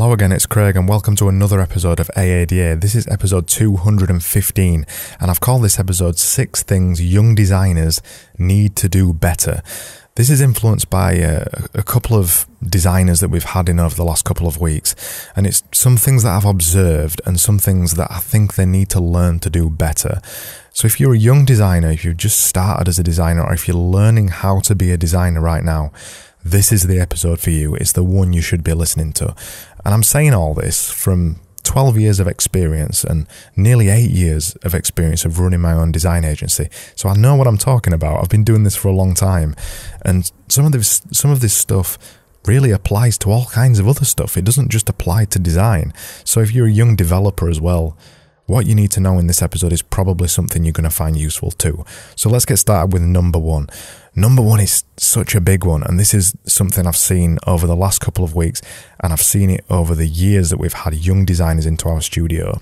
Hello again, it's Craig, and welcome to another episode of AADA. This is episode 215, and I've called this episode Six Things Young Designers Need to Do Better. This is influenced by a, uh, a, couple of designers that we've had in over the last couple of weeks, and it's some things that I've observed and some things that I think they need to learn to do better. So, if you're a young designer, if you've just started as a designer, or if you're learning how to be a designer right now, this is the episode for you. It's the one you should be listening to. And I'm saying all this from 12 years of experience and nearly eight years of experience of running my own design agency. So I know what I'm talking about. I've been doing this for a long time. And some of this, some of this stuff really applies to all kinds of other stuff. It doesn't just apply to design. So if you're a young developer as well, what you need to know in this episode is probably something you're going to find useful too. So let's get started with number one. Number one is such a big one, and this is something I've seen over the last couple of weeks, and I've seen it over the years that we've had young designers into our studio.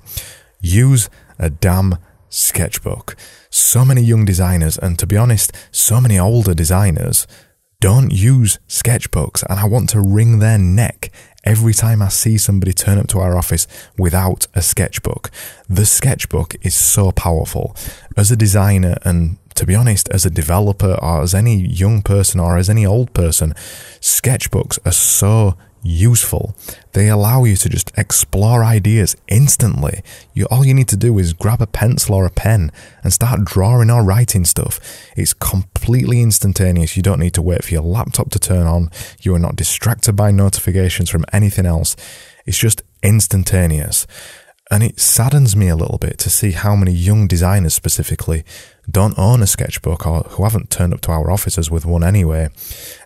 Use a damn sketchbook. So many young designers, and to be honest, so many older designers don't use sketchbooks, and I want to wring their neck every time I see somebody turn up to our office without a sketchbook. The sketchbook is so powerful. As a designer, and to be honest, as a developer, or as any young person, or as any old person, sketchbooks are so useful. They allow you to just explore ideas instantly. You, all you need to do is grab a pencil or a pen and start drawing or writing stuff. It's completely instantaneous. You don't need to wait for your laptop to turn on. You are not distracted by notifications from anything else. It's just instantaneous. And it saddens me a little bit to see how many young designers specifically don't own a sketchbook or who haven't turned up to our offices with one anyway.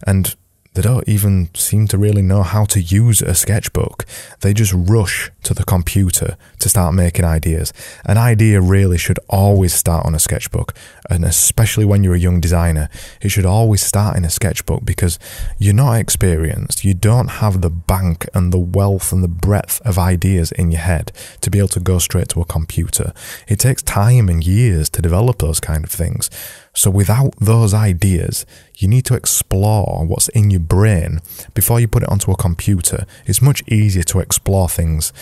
And they don't even seem to really know how to use a sketchbook. They just rush to the computer to start making ideas. An idea really should always start on a sketchbook, and especially when you're a young designer, it should always start in a sketchbook because you're not experienced. You don't have the bank and the wealth and the breadth of ideas in your head to be able to go straight to a computer. It takes time and years to develop those kind of things. So without those ideas, you need to explore what's in your brain before you put it onto a computer. It's much easier to explore things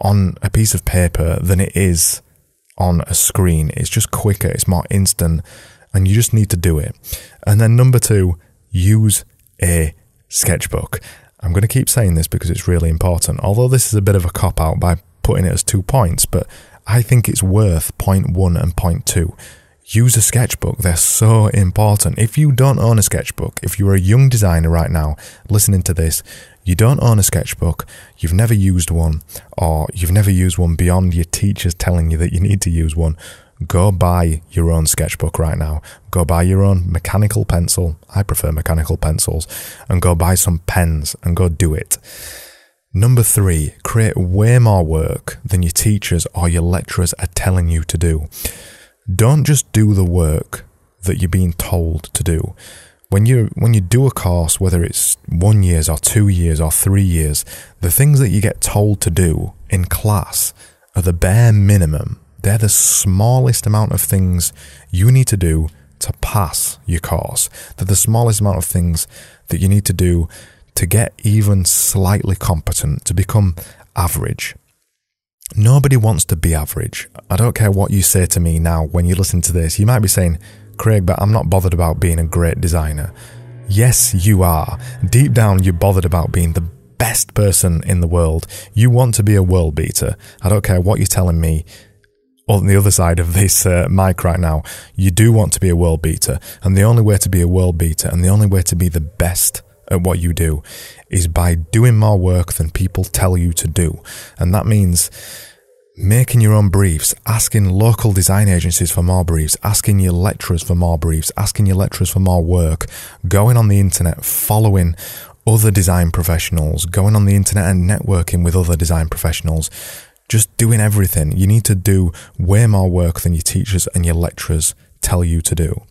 on a piece of paper than it is on a screen. It's just quicker, it's more instant, and you just need to do it. And then number two, use a sketchbook. I'm going to keep saying this because it's really important, although this is a bit of a cop out by putting it as two points, but I think it's worth point one and point two use a sketchbook. They're so important. If you don't own a sketchbook, if you're a young designer right now listening to this, you don't own a sketchbook, you've never used one, or you've never used one beyond your teachers telling you that you need to use one, go buy your own sketchbook right now. Go buy your own mechanical pencil. I prefer mechanical pencils. And go buy some pens and go do it. Number three, create way more work than your teachers or your lecturers are telling you to do. Don't just do the work that you're being told to do. When you when you do a course, whether it's one years or two years or three years, the things that you get told to do in class are the bare minimum. They're the smallest amount of things you need to do to pass your course. They're the smallest amount of things that you need to do to get even slightly competent, to become average. Nobody wants to be average. I don't care what you say to me now when you listen to this. You might be saying, Craig, but I'm not bothered about being a great designer. Yes, you are. Deep down, you're bothered about being the best person in the world. You want to be a world beater. I don't care what you're telling me on the other side of this uh, mic right now. You do want to be a world beater. And the only way to be a world beater and the only way to be the best at what you do is by doing more work than people tell you to do. And that means making your own briefs, asking local design agencies for more briefs, asking your lecturers for more briefs, asking your lecturers for more work, going on the internet, following other design professionals, going on the internet and networking with other design professionals, just doing everything. You need to do way more work than your teachers and your lecturers tell you to do.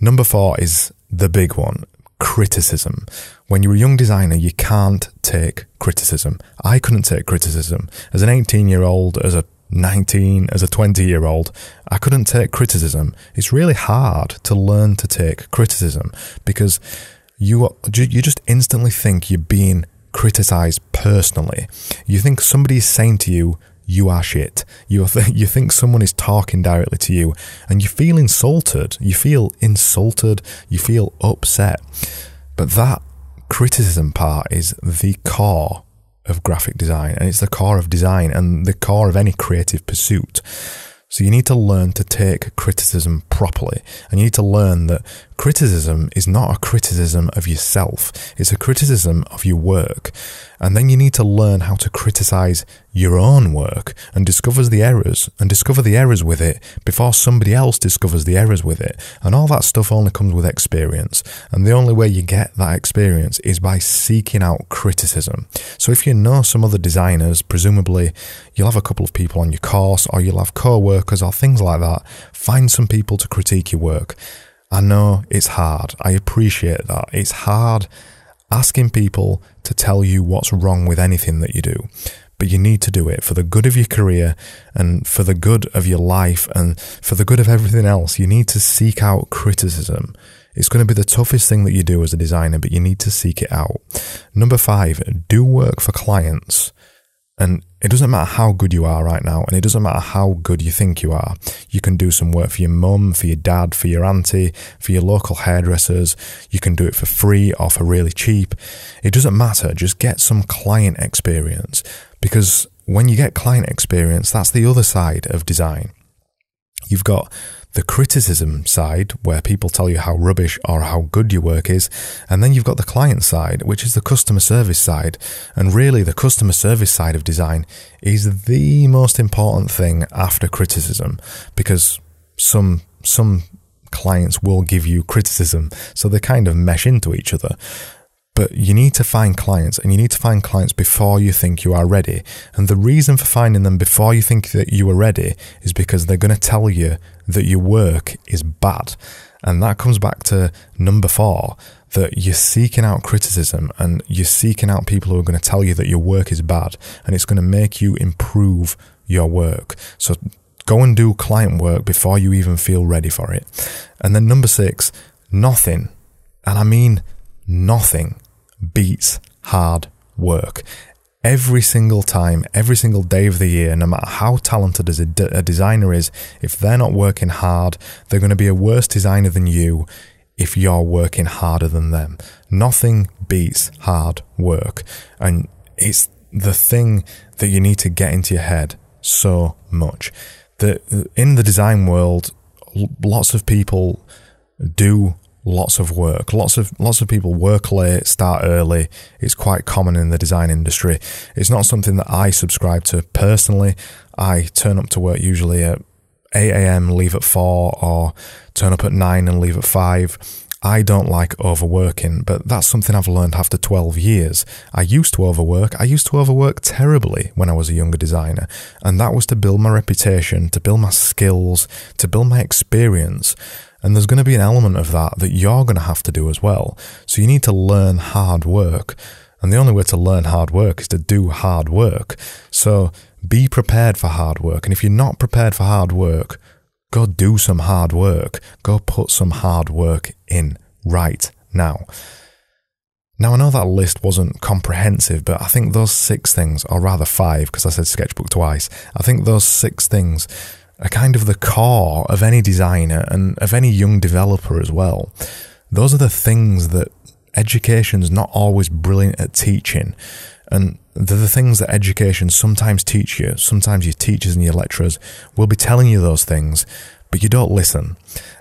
Number four is the big one criticism. When you're a young designer, you can't take criticism. I couldn't take criticism. As an 18 year old, as a 19, as a 20 year old, I couldn't take criticism. It's really hard to learn to take criticism because you, you just instantly think you're being criticized personally. You think somebody is saying to you, you are shit. You, th- you think someone is talking directly to you and you feel insulted. You feel insulted. You feel upset. But that criticism part is the core of graphic design and it's the core of design and the core of any creative pursuit. So you need to learn to take criticism properly. And you need to learn that criticism is not a criticism of yourself. It's a criticism of your work. And then you need to learn how to criticize your own work and discover the errors and discover the errors with it before somebody else discovers the errors with it. And all that stuff only comes with experience. And the only way you get that experience is by seeking out criticism. So if you know some other designers, presumably you'll have a couple of people on your course or you'll have co-workers or things like that. Find some people to critique your work. I know it's hard. I appreciate that. It's hard asking people to tell you what's wrong with anything that you do. But you need to do it for the good of your career and for the good of your life and for the good of everything else. You need to seek out criticism. It's going to be the toughest thing that you do as a designer, but you need to seek it out. Number five, do work for clients. And it doesn't matter how good you are right now, and it doesn't matter how good you think you are. You can do some work for your mum, for your dad, for your auntie, for your local hairdressers. You can do it for free or for really cheap. It doesn't matter. Just get some client experience because when you get client experience, that's the other side of design. You've got the criticism side, where people tell you how rubbish or how good your work is, and then you've got the client side, which is the customer service side. And really, the customer service side of design is the most important thing after criticism because some some clients will give you criticism, so they kind of mesh into each other. But you need to find clients and you need to find clients before you think you are ready. And the reason for finding them before you think that you are ready is because they're going to tell you that your work is bad. And that comes back to number four that you're seeking out criticism and you're seeking out people who are going to tell you that your work is bad and it's going to make you improve your work. So go and do client work before you even feel ready for it. And then number six, nothing, and I mean nothing beats hard work every single time, every single day of the year, no matter how talented a, a designer is, if they're not working hard, they're going to be a worse designer than you if you're working harder than them. Nothing beats hard work. And it's the thing that you need to get into your head so much. That in the design world, lots of people do lots of work. Lots of lots of people work late, start early. It's quite common in the design industry. It's not something that I subscribe to personally. I turn up to work usually at 8 a.m., leave at 4, or turn up at 9 and leave at 5. I don't like overworking, but that's something I've learned after 12 years. I used to overwork. I used to overwork terribly when I was a younger designer, and that was to build my reputation, to build my skills, to build my experience. And there's going to be an element of that that you're going to have to do as well. So you need to learn hard work. And the only way to learn hard work is to do hard work. So be prepared for hard work. And if you're not prepared for hard work, go do some hard work. Go put some hard work in right now. Now, I know that list wasn't comprehensive, but I think those six things, or rather five, because I said sketchbook twice, I think those six things are kind of the core of any designer and of any young developer as well. Those are the things that education's not always brilliant at teaching. And they're the things that education sometimes teach you. Sometimes your teachers and your lecturers will be telling you those things, but you don't listen.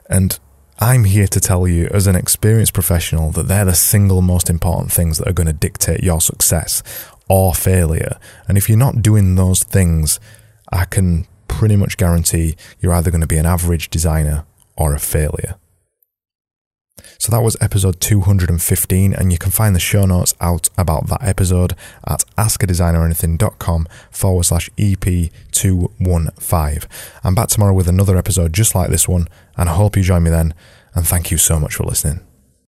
And I'm here to tell you, as an experienced professional, that they're the single most important things that are going to dictate your success or failure. And if you're not doing those things, I can pretty much guarantee you're either going to be an average designer or a failure. So that was episode 215, and you can find the show notes out about that episode at askadesigneranything.com forward slash EP215. I'm back tomorrow with another episode just like this one, and I hope you join me then, and thank you so much for listening.